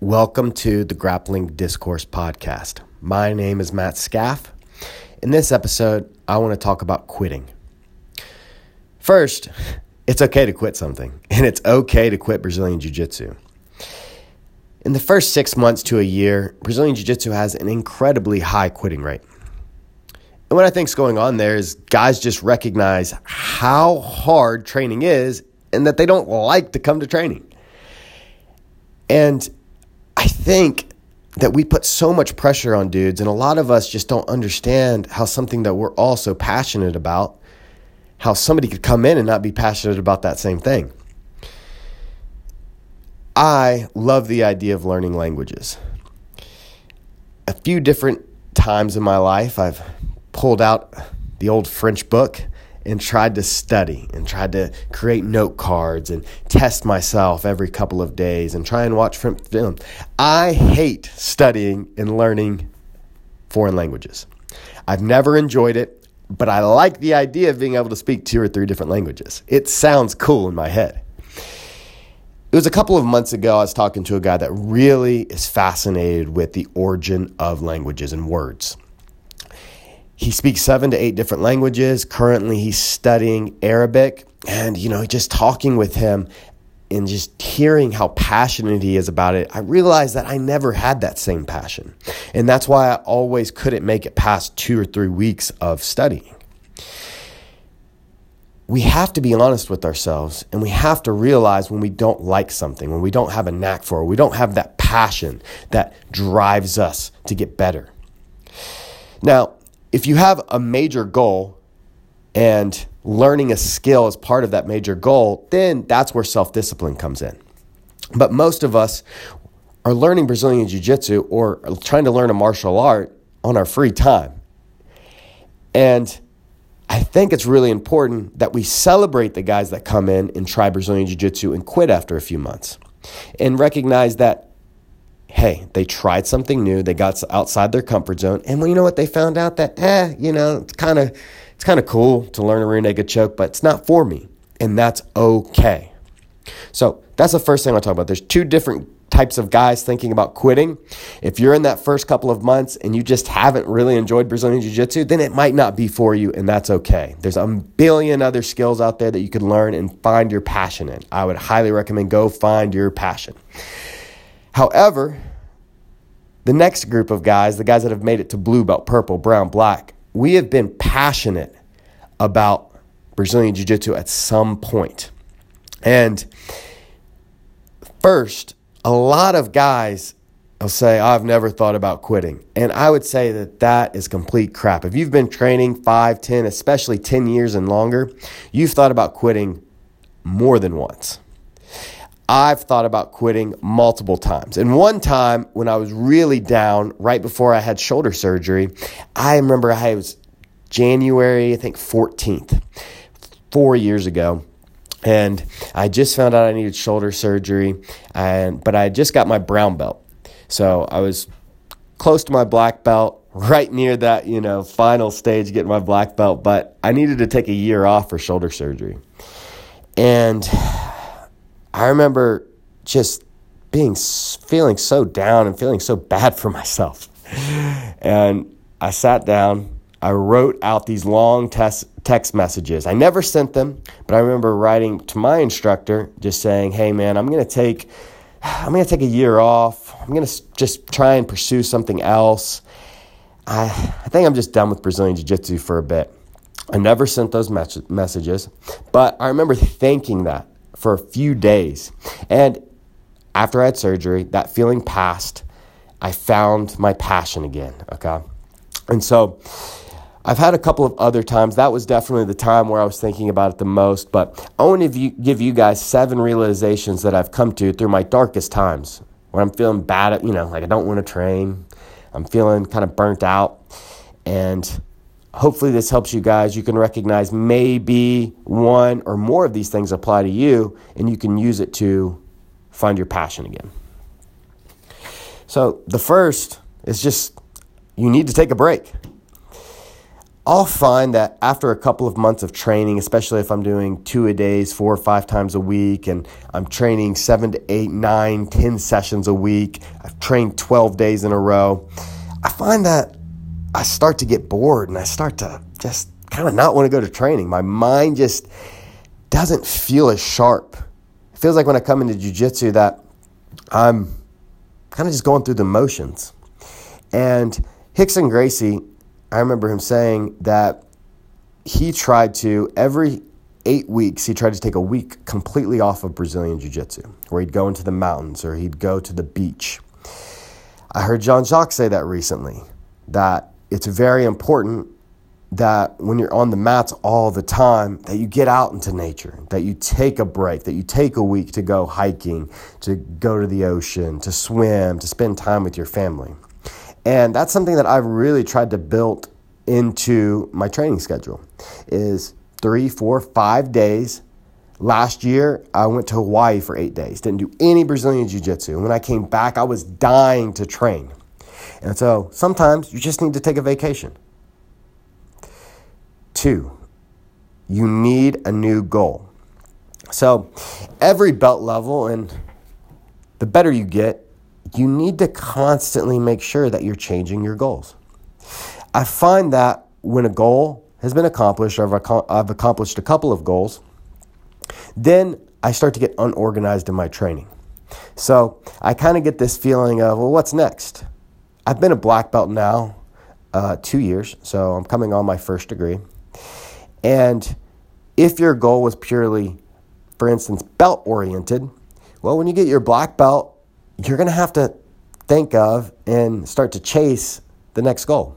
Welcome to the Grappling Discourse Podcast. My name is Matt Scaff. In this episode, I want to talk about quitting. First, it's okay to quit something, and it's okay to quit Brazilian Jiu Jitsu. In the first six months to a year, Brazilian Jiu Jitsu has an incredibly high quitting rate. And what I think is going on there is guys just recognize how hard training is and that they don't like to come to training. And I think that we put so much pressure on dudes, and a lot of us just don't understand how something that we're all so passionate about, how somebody could come in and not be passionate about that same thing. I love the idea of learning languages. A few different times in my life, I've pulled out the old French book and tried to study and tried to create note cards and test myself every couple of days and try and watch film. I hate studying and learning foreign languages. I've never enjoyed it, but I like the idea of being able to speak two or three different languages. It sounds cool in my head. It was a couple of months ago, I was talking to a guy that really is fascinated with the origin of languages and words. He speaks seven to eight different languages. Currently, he's studying Arabic. And, you know, just talking with him and just hearing how passionate he is about it, I realized that I never had that same passion. And that's why I always couldn't make it past two or three weeks of studying. We have to be honest with ourselves and we have to realize when we don't like something, when we don't have a knack for it, we don't have that passion that drives us to get better. Now, if you have a major goal and learning a skill as part of that major goal, then that's where self discipline comes in. But most of us are learning Brazilian Jiu Jitsu or trying to learn a martial art on our free time. And I think it's really important that we celebrate the guys that come in and try Brazilian Jiu Jitsu and quit after a few months and recognize that hey, they tried something new, they got outside their comfort zone, and well, you know what? They found out that, eh, you know, it's kind of it's kind of cool to learn a rear naked choke, but it's not for me, and that's okay. So that's the first thing I'll talk about. There's two different types of guys thinking about quitting. If you're in that first couple of months and you just haven't really enjoyed Brazilian Jiu Jitsu, then it might not be for you, and that's okay. There's a billion other skills out there that you can learn and find your passion in. I would highly recommend go find your passion. However, the next group of guys, the guys that have made it to blue belt, purple, brown, black, we have been passionate about Brazilian Jiu Jitsu at some point. And first, a lot of guys will say, oh, I've never thought about quitting. And I would say that that is complete crap. If you've been training five, ten, especially 10 years and longer, you've thought about quitting more than once. I've thought about quitting multiple times. And one time when I was really down right before I had shoulder surgery, I remember I was January, I think 14th, four years ago. And I just found out I needed shoulder surgery, and but I just got my brown belt. So I was close to my black belt, right near that, you know, final stage getting my black belt, but I needed to take a year off for shoulder surgery. And I remember just being feeling so down and feeling so bad for myself. And I sat down, I wrote out these long test, text messages. I never sent them, but I remember writing to my instructor just saying, "Hey man, I'm going to take I'm going to take a year off. I'm going to just try and pursue something else. I I think I'm just done with Brazilian jiu-jitsu for a bit." I never sent those messages, but I remember thinking that for a few days. And after I had surgery, that feeling passed. I found my passion again, okay? And so I've had a couple of other times. That was definitely the time where I was thinking about it the most. But I want to give you guys seven realizations that I've come to through my darkest times when I'm feeling bad, at, you know, like I don't want to train. I'm feeling kind of burnt out. And hopefully this helps you guys. You can recognize maybe one or more of these things apply to you, and you can use it to find your passion again. So, the first is just you need to take a break. I'll find that after a couple of months of training, especially if I'm doing two a days, four or five times a week, and I'm training seven to eight, nine, ten sessions a week, I've trained 12 days in a row, I find that I start to get bored and I start to just kind of not want to go to training. My mind just doesn't feel as sharp. It feels like when I come into jujitsu that I'm kind of just going through the motions. And Rickson Gracie I remember him saying that he tried to every eight weeks he tried to take a week completely off of Brazilian Jiu Jitsu, where he'd go into the mountains or he'd go to the beach. I heard Jean Jacques say that recently, that it's very important that when you're on the mats all the time, that you get out into nature, that you take a break, that you take a week to go hiking, to go to the ocean, to swim, to spend time with your family. And that's something that I've really tried to build into my training schedule is three, four, five days. Last year, I went to Hawaii for eight days, didn't do any Brazilian Jiu Jitsu. And when I came back, I was dying to train. And so sometimes you just need to take a vacation. Two, you need a new goal. So every belt level, and the better you get, you need to constantly make sure that you're changing your goals. I find that when a goal has been accomplished, or I've accomplished a couple of goals, then I start to get unorganized in my training. So I kind of get this feeling of, well, what's next? I've been a black belt now uh, two years, so I'm coming on my first degree. And if your goal was purely, for instance, belt oriented, well, when you get your black belt, you're going to have to think of and start to chase the next goal.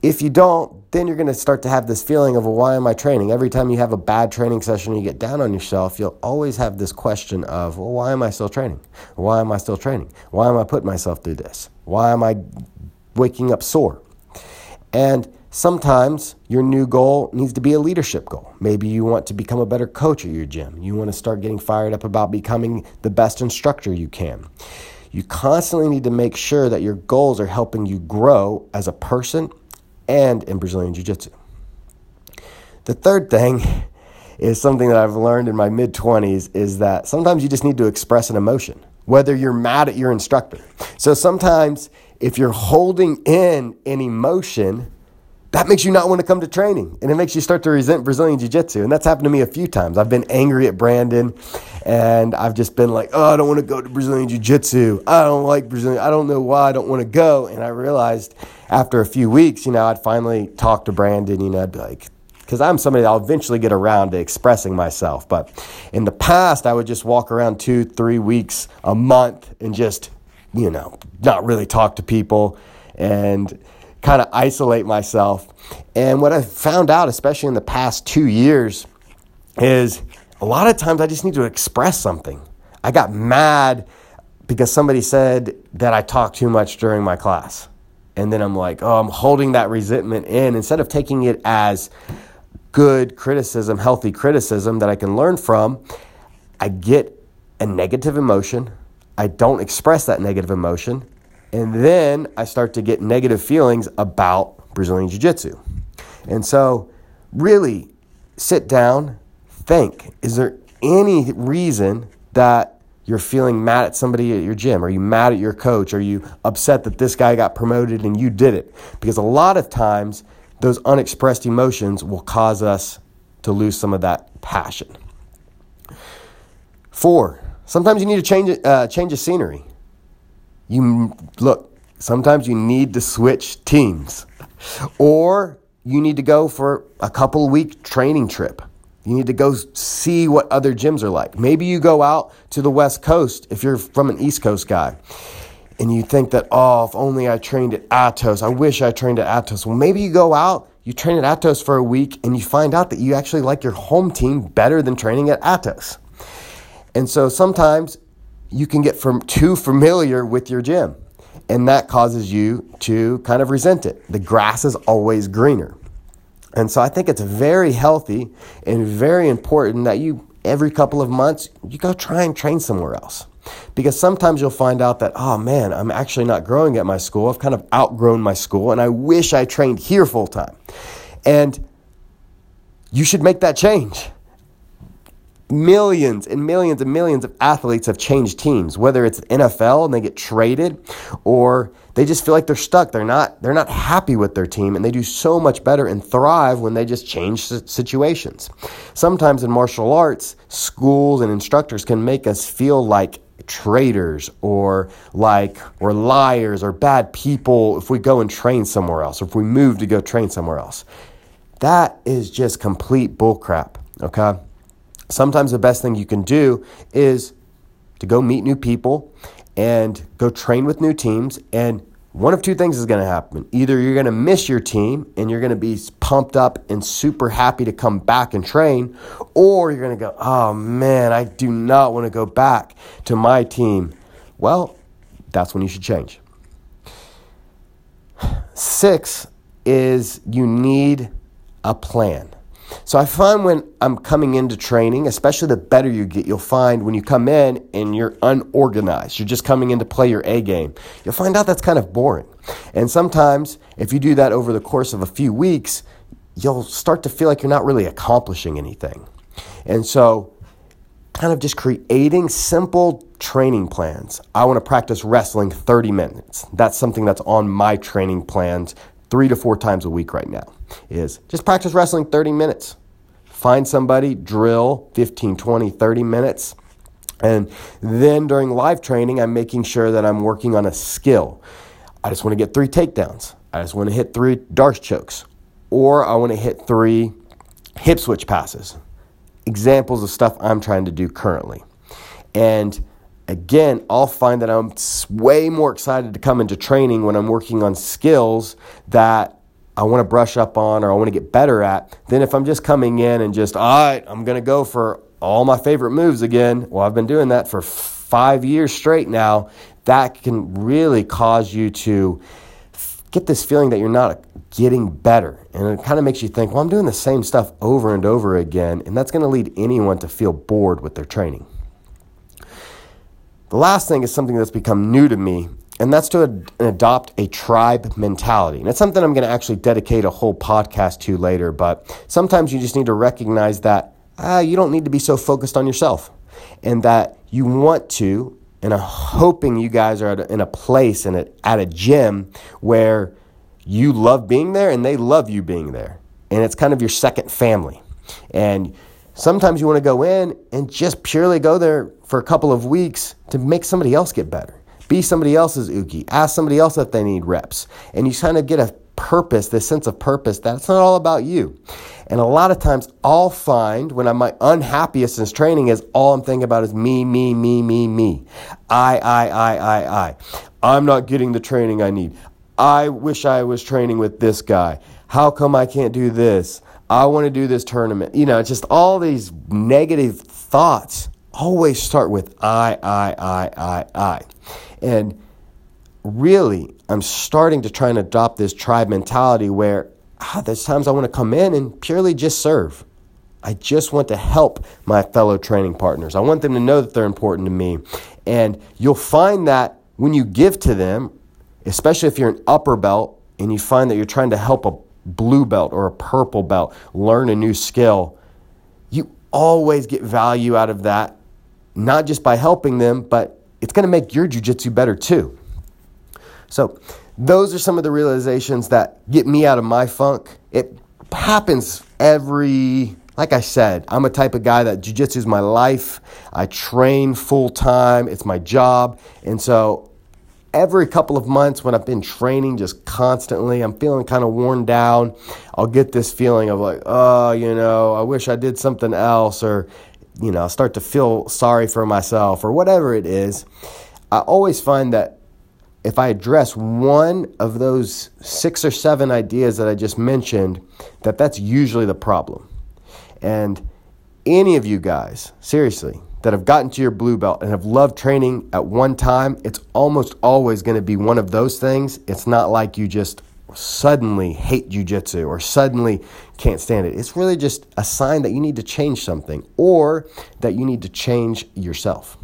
If you don't, then you're going to start to have this feeling of, well, why am I training? Every time you have a bad training session, and you get down on yourself, you'll always have this question of, well, why am I still training? Why am I still training? Why am I putting myself through this? Why am I waking up sore? And Sometimes your new goal needs to be a leadership goal. Maybe you want to become a better coach at your gym. You want to start getting fired up about becoming the best instructor you can. You constantly need to make sure that your goals are helping you grow as a person and in Brazilian Jiu Jitsu. The third thing is something that I've learned in my mid 20s is that sometimes you just need to express an emotion, whether you're mad at your instructor. So sometimes if you're holding in an emotion, that makes you not want to come to training and it makes you start to resent Brazilian Jiu Jitsu. And that's happened to me a few times. I've been angry at Brandon and I've just been like, oh, I don't want to go to Brazilian Jiu Jitsu. I don't like Brazilian. I don't know why I don't want to go. And I realized after a few weeks, you know, I'd finally talk to Brandon, you know, I'd be like, because I'm somebody I'll eventually get around to expressing myself. But in the past, I would just walk around two, three weeks, a month, and just, you know, not really talk to people. And kind of isolate myself. And what I found out, especially in the past two years, is a lot of times I just need to express something. I got mad because somebody said that I talked too much during my class. And then I'm like, oh, I'm holding that resentment in instead of taking it as good criticism, healthy criticism that I can learn from. I get a negative emotion. I don't express that negative emotion. And then I start to get negative feelings about Brazilian Jiu Jitsu. And so, really sit down, think is there any reason that you're feeling mad at somebody at your gym? Are you mad at your coach? Are you upset that this guy got promoted and you did it? Because a lot of times, those unexpressed emotions will cause us to lose some of that passion. Four, sometimes you need to change, uh, change of scenery. You look, sometimes you need to switch teams or you need to go for a couple week training trip. You need to go see what other gyms are like. Maybe you go out to the West Coast if you're from an East Coast guy and you think that, oh, if only I trained at Atos. I wish I trained at Atos. Well, maybe you go out, you train at Atos for a week, and you find out that you actually like your home team better than training at Atos. And so sometimes you can get from too familiar with your gym. And that causes you to kind of resent it. The grass is always greener. And so I think it's very healthy and very important that you, every couple of months, you go try and train somewhere else. Because sometimes you'll find out that, oh man, I'm actually not growing at my school. I've kind of outgrown my school and I wish I trained here full time. And you should make that change. Millions and millions and millions of athletes have changed teams, whether it's NFL and they get traded or they just feel like they're stuck. They're not they're not happy with their team and they do so much better and thrive when they just change situations. Sometimes in martial arts, schools and instructors can make us feel like traitors or like we're liars or bad people if we go and train somewhere else or if we move to go train somewhere else. That is just complete bullcrap, okay? Sometimes the best thing you can do is to go meet new people and go train with new teams. And one of two things is going to happen. Either you're going to miss your team and you're going to be pumped up and super happy to come back and train, or you're going to go, oh man, I do not want to go back to my team. Well, that's when you should change. Six is you need a plan. So I find when I'm coming into training, especially the better you get, you'll find when you come in and you're unorganized, you're just coming in to play your A game, you'll find out that's kind of boring. And sometimes if you do that over the course of a few weeks, you'll start to feel like you're not really accomplishing anything. And so kind of just creating simple training plans. I want to practice wrestling 30 minutes. That's something that's on my training plans three to four times a week right now is just practice wrestling 30 minutes. Find somebody, drill 15, 20, 30 minutes. And then during live training, I'm making sure that I'm working on a skill. I just want to get three takedowns. I just want to hit three D'Arce chokes. Or I want to hit three hip switch passes. Examples of stuff I'm trying to do currently. And again, I'll find that I'm way more excited to come into training when I'm working on skills that I want to brush up on or I want to get better at than if I'm just coming in and just, all right, I'm going to go for all my favorite moves again. Well, I've been doing that for five years straight now. That can really cause you to get this feeling that you're not getting better. And it kind of makes you think, well, I'm doing the same stuff over and over again. And that's going to lead anyone to feel bored with their training. The last thing is something that's become new to me, and that's to ad- adopt a tribe mentality. And it's something I'm going to actually dedicate a whole podcast to later, but sometimes you just need to recognize that uh, you don't need to be so focused on yourself and that you want to, and I'm hoping you guys are in a place and at a gym where you love being there and they love you being there. And it's kind of your second family. And Sometimes you want to go in and just purely go there for a couple of weeks to make somebody else get better. Be somebody else's uke. Ask somebody else if they need reps. And you kind of get a purpose, this sense of purpose that it's not all about you. And a lot of times I'll find when I'm my unhappiest in training is all I'm thinking about is me, me, me, me, me. I, I, I, I, I. I'm not getting the training I need. I wish I was training with this guy. How come I can't do this? I want to do this tournament. You know, just all these negative thoughts always start with I, I, I, I, I. And really, I'm starting to try and adopt this tribe mentality where ah, there's times I want to come in and purely just serve. I just want to help my fellow training partners. I want them to know that they're important to me. And you'll find that when you give to them, especially if you're an upper belt and you find that you're trying to help a blue belt or a purple belt, learn a new skill, you always get value out of that, not just by helping them, but it's going to make your jujitsu better too. So, those are some of the realizations that get me out of my funk. It happens every like I said, I'm a type of guy that jujitsu is my life. I train full time, it's my job. And so every couple of months when I've been training just constantly, I'm feeling kind of worn down. I'll get this feeling of like, oh, you know, I wish I did something else, or, you know, start to feel sorry for myself, or whatever it is. I always find that if I address one of those six or seven ideas that I just mentioned, that that's usually the problem. And any of you guys, seriously, that have gotten to your blue belt and have loved training at one time, it's almost always going to be one of those things. It's not like you just suddenly hate jujitsu or suddenly can't stand it. It's really just a sign that you need to change something or that you need to change yourself.